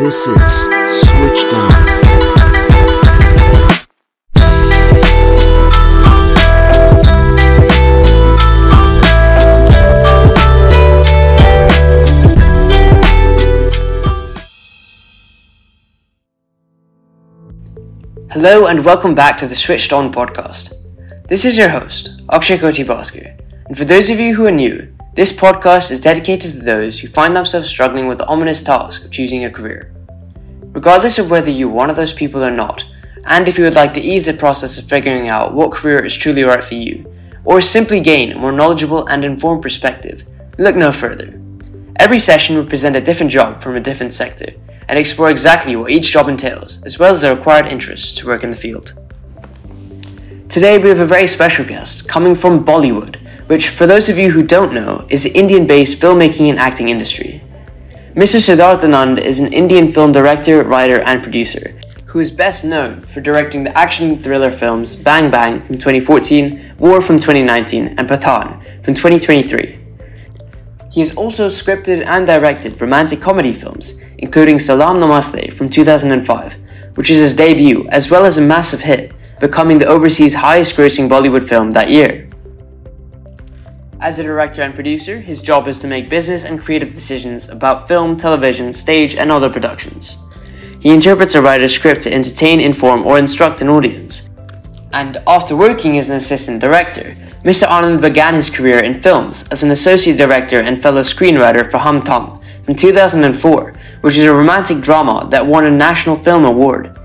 This is Switched On. Hello and welcome back to the Switched On podcast. This is your host, Akshay Koti Bhaskar, and for those of you who are new, this podcast is dedicated to those who find themselves struggling with the ominous task of choosing a career. Regardless of whether you're one of those people or not, and if you would like to ease the process of figuring out what career is truly right for you, or simply gain a more knowledgeable and informed perspective, look no further. Every session will present a different job from a different sector and explore exactly what each job entails, as well as the required interests to work in the field. Today we have a very special guest coming from Bollywood, which, for those of you who don't know, is the Indian based filmmaking and acting industry. Mr. Siddharth Anand is an Indian film director, writer, and producer who is best known for directing the action thriller films Bang Bang from 2014, War from 2019, and Pathaan from 2023. He has also scripted and directed romantic comedy films, including Salaam Namaste from 2005, which is his debut, as well as a massive hit, becoming the overseas highest grossing Bollywood film that year. As a director and producer, his job is to make business and creative decisions about film, television, stage, and other productions. He interprets a writer's script to entertain, inform, or instruct an audience. And after working as an assistant director, Mr. Anand began his career in films as an associate director and fellow screenwriter for Hum Tum from 2004, which is a romantic drama that won a National Film Award.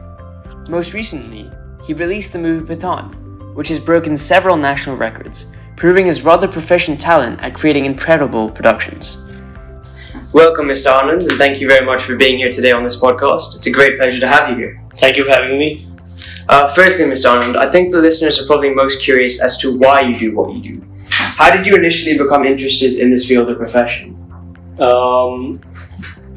Most recently, he released the movie Pathaan, which has broken several national records, proving his rather proficient talent at creating incredible productions. Welcome, Mr. Anand, and thank you very much for being here today on this podcast. It's a great pleasure to have you here. Thank you for having me. Uh, firstly, Mr. Anand, I think the listeners are probably most curious as to why you do what you do. How did you initially become interested in this field or profession? Um,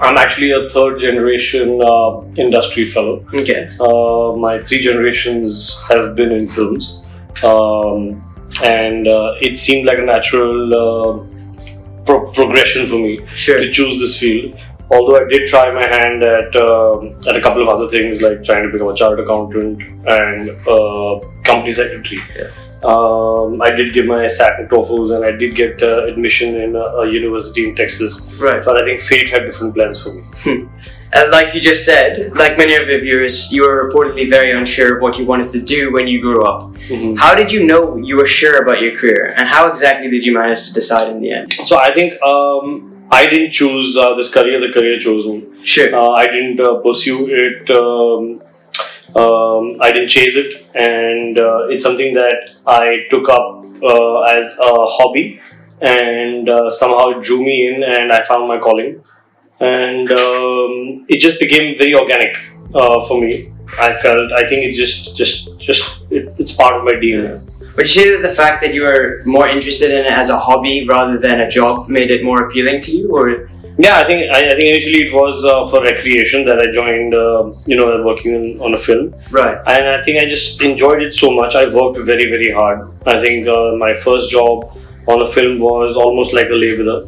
I'm actually a third generation uh, industry fellow. Okay. Uh, my three generations have been in films, um, and uh, it seemed like a natural uh, pro- progression for me Sure. to choose this field. Although I did try my hand at um at a couple of other things like trying to become a chartered accountant and uh, company secretary. Yeah. Um, I did give my SAT and TOEFLs and I did get uh, admission in a, a university in Texas. Right. But I think fate had different plans for me. And like you just said, like many of your viewers, you were reportedly very unsure of what you wanted to do when you grew up. Mhm. How did you know you were sure about your career, and how exactly did you manage to decide in the end? So I think um, I didn't choose uh, this career; the career chose me. Sure. Uh, I didn't uh, pursue it. Um, um, I didn't chase it, and uh, it's something that I took up uh, as a hobby, and uh, somehow it drew me in, and I found my calling, and um, it just became very organic uh, for me. I felt I think it just just just it, it's part of my DNA. Would you say that the fact that you were more interested in it as a hobby rather than a job made it more appealing to you, or Yeah, I think I, I think initially it was uh, for recreation that I joined. Uh, you know, working on, on a film, right? and I think I just enjoyed it so much. I worked very very hard. I think uh, my first job on a film was almost like a laborer,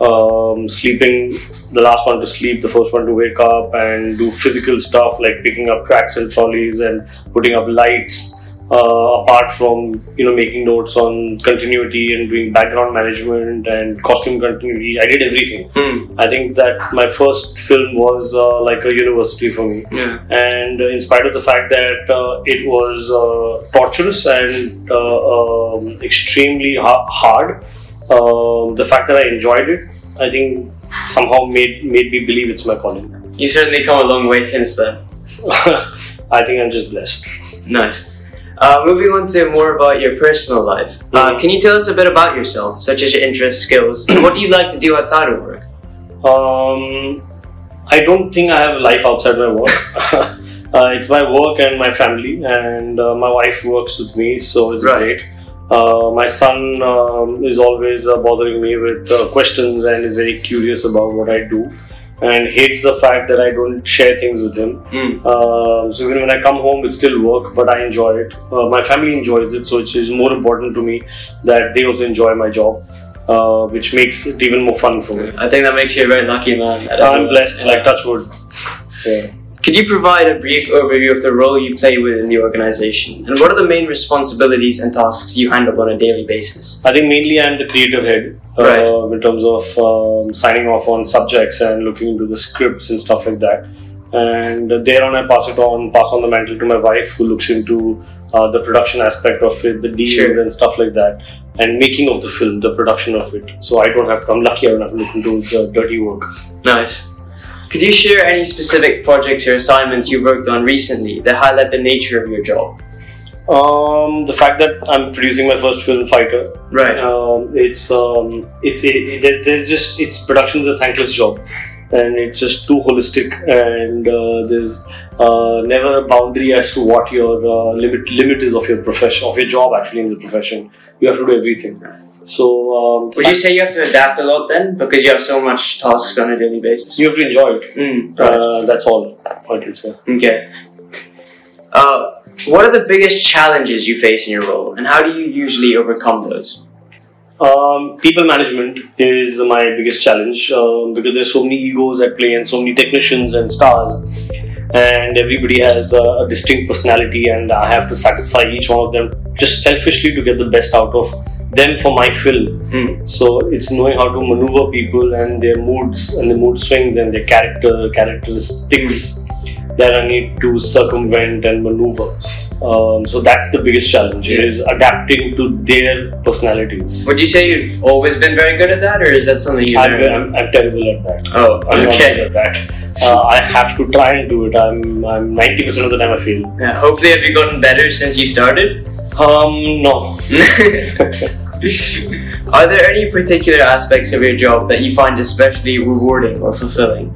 um, sleeping. The last one to sleep, the first one to wake up and do physical stuff like picking up tracks and trolleys and putting up lights. Uh, apart from you know making notes on continuity and doing background management and costume continuity, I did everything. Hmm. I think that my first film was uh, like a university for me, Yeah. and uh, in spite of the fact that uh, it was uh, torturous and uh, um, extremely ha- hard, um, the fact that I enjoyed it, I think somehow made made me believe it's my calling. You certainly come a long way since then. I think I'm just blessed. Nice. Uh, moving on to more about your personal life. Uh, can you tell us a bit about yourself, such as your interests, skills, what do you like to do outside of work? Um, I don't think I have a life outside my work. uh, it's my work and my family, and uh, my wife works with me, so it's Right. great. Uh, my son um, is always uh, bothering me with uh, questions and is very curious about what I do, and hates the fact that I don't share things with him. Hmm. Uh, so even when I come home, it's still work, but I enjoy it. Uh, my family enjoys it, so it is more important to me that they also enjoy my job, uh, which makes it even more fun for me. I think that makes you a very lucky man. I'm blessed, like touch wood. Yeah. Could you provide a brief overview of the role you play within the organization, and what are the main responsibilities and tasks you handle on a daily basis? I think mainly I'm the creative head uh, Right. in terms of um, signing off on subjects and looking into the scripts and stuff like that. And thereon I pass it on, pass on the mantle to my wife, who looks into uh, the production aspect of it, the deals Sure. and stuff like that, and making of the film, the production of it. So I don't have. I'm lucky. I don't have to look into the dirty work. Nice. Could you share any specific projects or assignments you've worked on recently that highlight the nature of your job? Um, the fact that I'm producing my first film, Fighter, Right. um, it's um, it's it, it, there's just it's production is a thankless job and it's just too holistic and uh, there's uh, never a boundary as to what your uh, limit limit is of your profession of your job actually in the profession you have to do everything so um, Would you say you have to adapt a lot then, because you have so much tasks on a daily basis? you have to enjoy it Mm. uh, that's all I can say Okay. Uh, what are the biggest challenges you face in your role, and how do you usually overcome those? Um, people management is my biggest challenge um, because there's so many egos at play and so many technicians and stars, and everybody has a distinct personality, and I have to satisfy each one of them just selfishly to get the best out of them for my film. Hmm. So it's knowing how to maneuver people and their moods and the mood swings and their character characteristics that I need to circumvent and maneuver. Um, so that's the biggest challenge Yeah. is adapting to their personalities. Would you say you've always been very good at that, or is that something you learned? I'm, I'm terrible at that. Oh, I'm not okay. good at that. Uh, I have to try and do it. I'm I'm 90% of the time I fail. Yeah, hopefully, have you gotten better since you started? Um, no. Are there any particular aspects of your job that you find especially rewarding or fulfilling?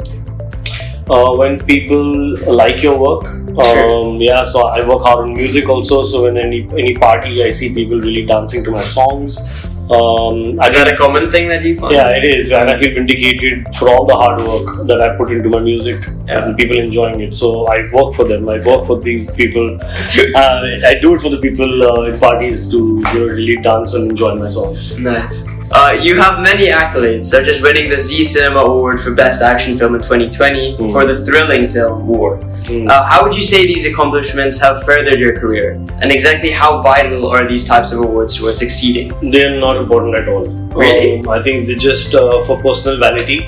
Uh, when people like your work, Sure. um, yeah. So I work hard on music also. So when any any party, I see people really dancing to my songs. Um, I Is that a common thing that you find? Yeah, it is, and I feel vindicated for all the hard work that I put into my music Yeah. and people enjoying it. So I work for them. I work for these people. uh, I do it for the people uh, in parties to you know, really dance and enjoy my songs. Nice. Uh, you have many accolades, such as winning the Zee Cinema Award for Best Action Film in 2020 Mm. for the thrilling film War. Mm. Uh, how would you say these accomplishments have furthered your career? And exactly how vital are these types of awards to us succeeding? They're not important at all. Really? Um, I think they're just uh, for personal vanity.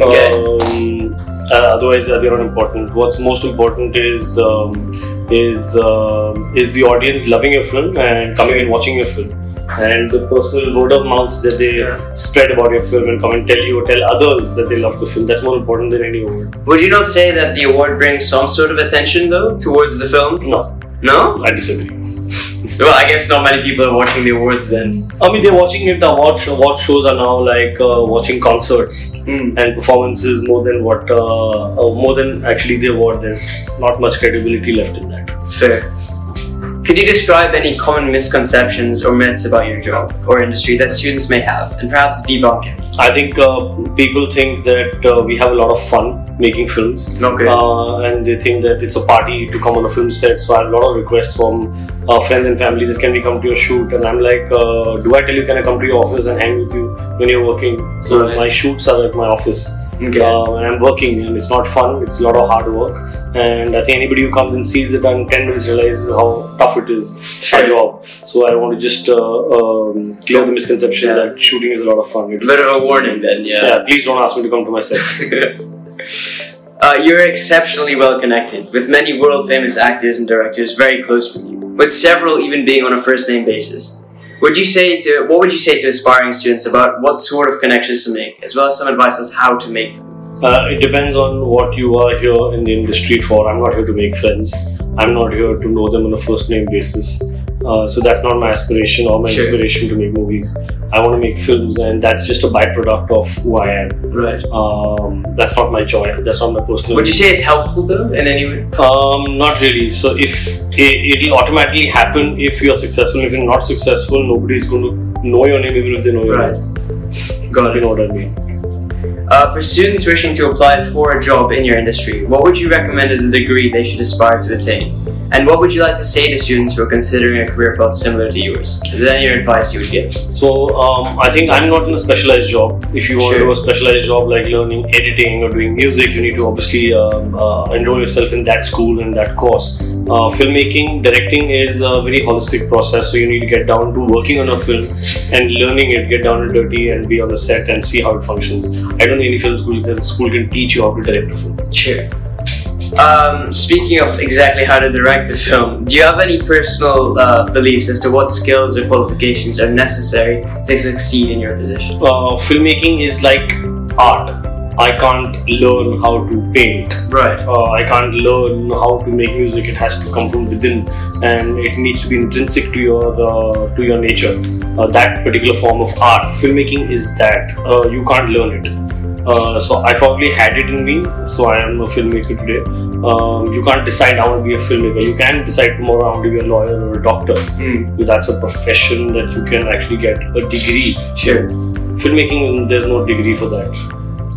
Okay. Um, uh, otherwise, uh, they're not important. What's most important is um, is um is the audience loving your film and coming and watching your film. And the personal word of mouth that they Yeah. spread about your film and come and tell you or tell others that they love the film. That's more important than any award. Would you not say that the award brings some sort of attention, though, towards the film? No, No? I disagree. Well, I guess not many people are watching the awards then. I mean, they're watching it. Award, award shows are now like uh, watching concerts. Hmm. and performances more than what uh, uh, more than actually the award there's not much credibility left in that Fair. Could you describe any common misconceptions or myths about your job or industry that students may have, and perhaps debunk it? i think uh, people think that uh, we have a lot of fun making films good. uh, and they think that it's a party to come on a film set so i have a lot of requests from uh, friends and family that can we come to your shoot and i'm like uh, do i tell you can i come to your office and hang with you when you're working so Right. my shoots are like my office okay. uh, and I'm working and it's not fun. It's a lot of hard work, and I think anybody who comes and sees it in ten minutes realizes how tough it is Sure. job. So I want to just uh, um, clear the misconception Yeah. that shooting is a lot of fun. It's, Bit of a warning then, yeah, please don't ask me to come to my sets. uh, you're exceptionally well connected, with many world famous actors and directors very close with you, with several even being on a first name basis. Would you say to what would you say to aspiring students about what sort of connections to make, as well as some advice on how to make them? Uh, it depends on what you are here in the industry for. I'm not here to make friends. I'm not here to know them on a first name basis. Uh, so that's not my aspiration or my Sure. inspiration to make movies. I want to make films, and that's just a byproduct of who I am. Right. Um, that's not my joy. That's not my personal. Would you say it's helpful though in any way? Um, not really. So if it, it'll automatically happen if you're successful. If you're not successful, nobody's going to know your name even if they know your Right. name. Got You know what I mean? Uh, for students wishing to apply for a job in your industry, what would you recommend as a degree they should aspire to attain? And what would you like to say to students who are considering a career path similar to yours? Is there any advice you would give? So um, I think I'm not in a specialized job. If you want Sure. to do a specialized job like learning editing or doing music, you need to obviously um, uh, enroll yourself in that school and that course. Uh, filmmaking, directing is a very holistic process. So you need to get down to working on a film and learning it, get down to dirty and be on the set and see how it functions. I don't think any film school can, school can teach you how to direct a film. Sure. Um, speaking of exactly how to direct a film, do you have any personal uh, beliefs as to what skills or qualifications are necessary to succeed in your position? Uh, filmmaking is like art. I can't learn how to paint. Right. uh, I can't learn how to make music. It has to come from within, and it needs to be intrinsic to your uh, to your nature. Uh, that particular form of art, filmmaking is that. Uh, you can't learn it. Uh, so I probably had it in me. So I am a filmmaker today. Um, you can't decide I want to be a filmmaker. You can decide tomorrow I want to be a lawyer or a doctor. Mm, That's a profession that you can actually get a degree. sure. Filmmaking, there's no degree for that.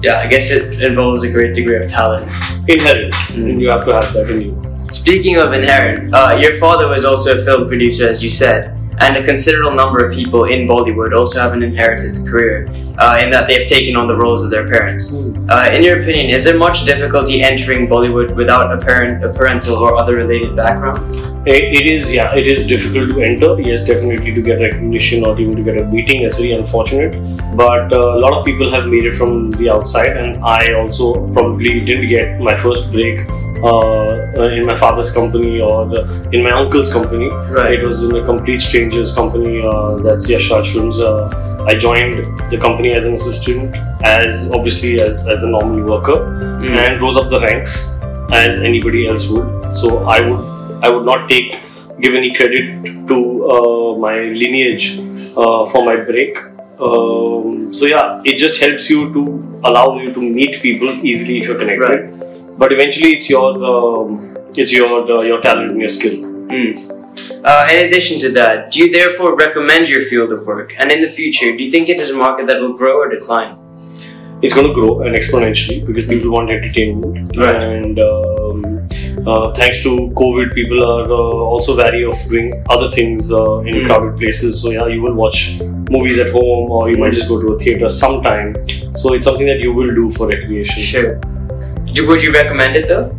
Yeah, I guess it involves a great degree of talent. Inherent, Mm. and you have to have that in you. Speaking of inherent, uh, your father was also a film producer, as you said, and a considerable number of people in Bollywood also have an inherited career uh, in that they've taken on the roles of their parents. Uh, in your opinion, is there much difficulty entering Bollywood without a parent, a parental, or other related background? It, it is, yeah, it is difficult to enter. Yes, definitely to get recognition or even to get a meeting is very unfortunate. But uh, a lot of people have made it from the outside, and I also probably didn't get my first break uh, in my father's company or the, in my uncle's company. Right. It was in a complete stranger's company. Uh, that's Yash Raj Films. Uh, I joined the company as an assistant, as obviously as, as a normal worker, Mm. and rose up the ranks as anybody else would. So I would I would not take give any credit to uh, my lineage uh, for my break. Um, so yeah, it just helps you to allow you to meet people easily if you're connected. But eventually, it's your um, it's your uh, your talent and your skill. Mm. Uh, in addition to that, do you therefore recommend your field of work? And in the future, do you think it is a market that will grow or decline? It's going to grow and exponentially because people want entertainment. Right. And um, uh, thanks to COVID, people are uh, also wary of doing other things uh, in Mm. crowded places. So yeah, you will watch movies at home, or you might just go to a theater sometime. So it's something that you will do for recreation. Sure. Would you recommend it though?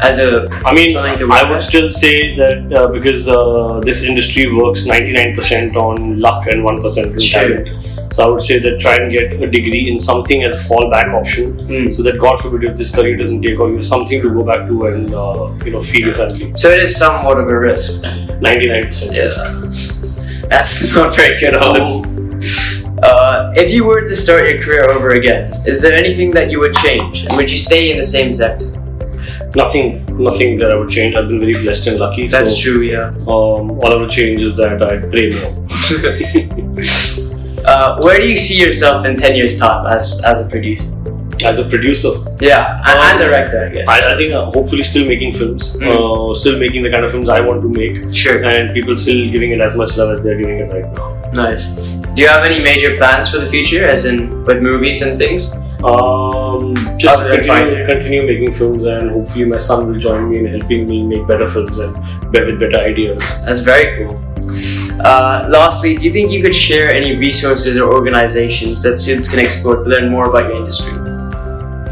As a I mean, I would still say that uh, because uh, this industry works 99% on luck and 1% on Sure. talent. So I would say that try and get a degree in something as a fallback option, Mm. so that God forbid if this career doesn't take off, you have something to go back to and uh, you know feed your family. So it is somewhat of a risk. 99%. Yes. That's not very good odds. Uh, if you were to start your career over again, is there anything that you would change? And would you stay in the same sector? Nothing, nothing that I would change. I've been very blessed and lucky. That's so, true, yeah. Um, all I would change is that I pray more. uh, where do you see yourself in 10 years' time as, as a producer? As a producer, Yeah, and, and director, I guess. I, I think uh, hopefully still making films, Mm. uh, still making the kind of films I want to make. sure. and people still giving it as much love as they're giving it right now. Nice. Do you have any major plans for the future, as in with movies and things? Um, just continue, continue making films, and hopefully my son will join me in helping me make better films and with better ideas. That's very cool. Uh, lastly, do you think you could share any resources or organizations that students can explore to learn more about your industry?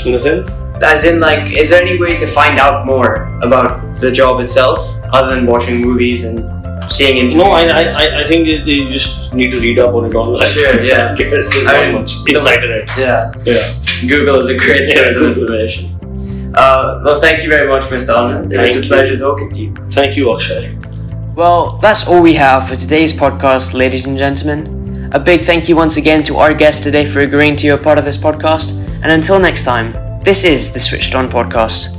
In a sense, As in, like, is there any way to find out more about the job itself other than watching movies and seeing interviews? no, I, I, I- I think they- they just need to read up on it online. Sure, yeah. because there's I not mean, much the- inside it. Yeah, Yeah. Google is a great Yeah, source of information. Uh, well, thank you very much, Mr. Anand. It was Thank a you. pleasure talking to you. Thank you, Akshay. Well, that's all we have for today's podcast, ladies and gentlemen. A big thank you once again to our guest today for agreeing to be a part of this podcast. And until next time, this is the Switched On Podcast.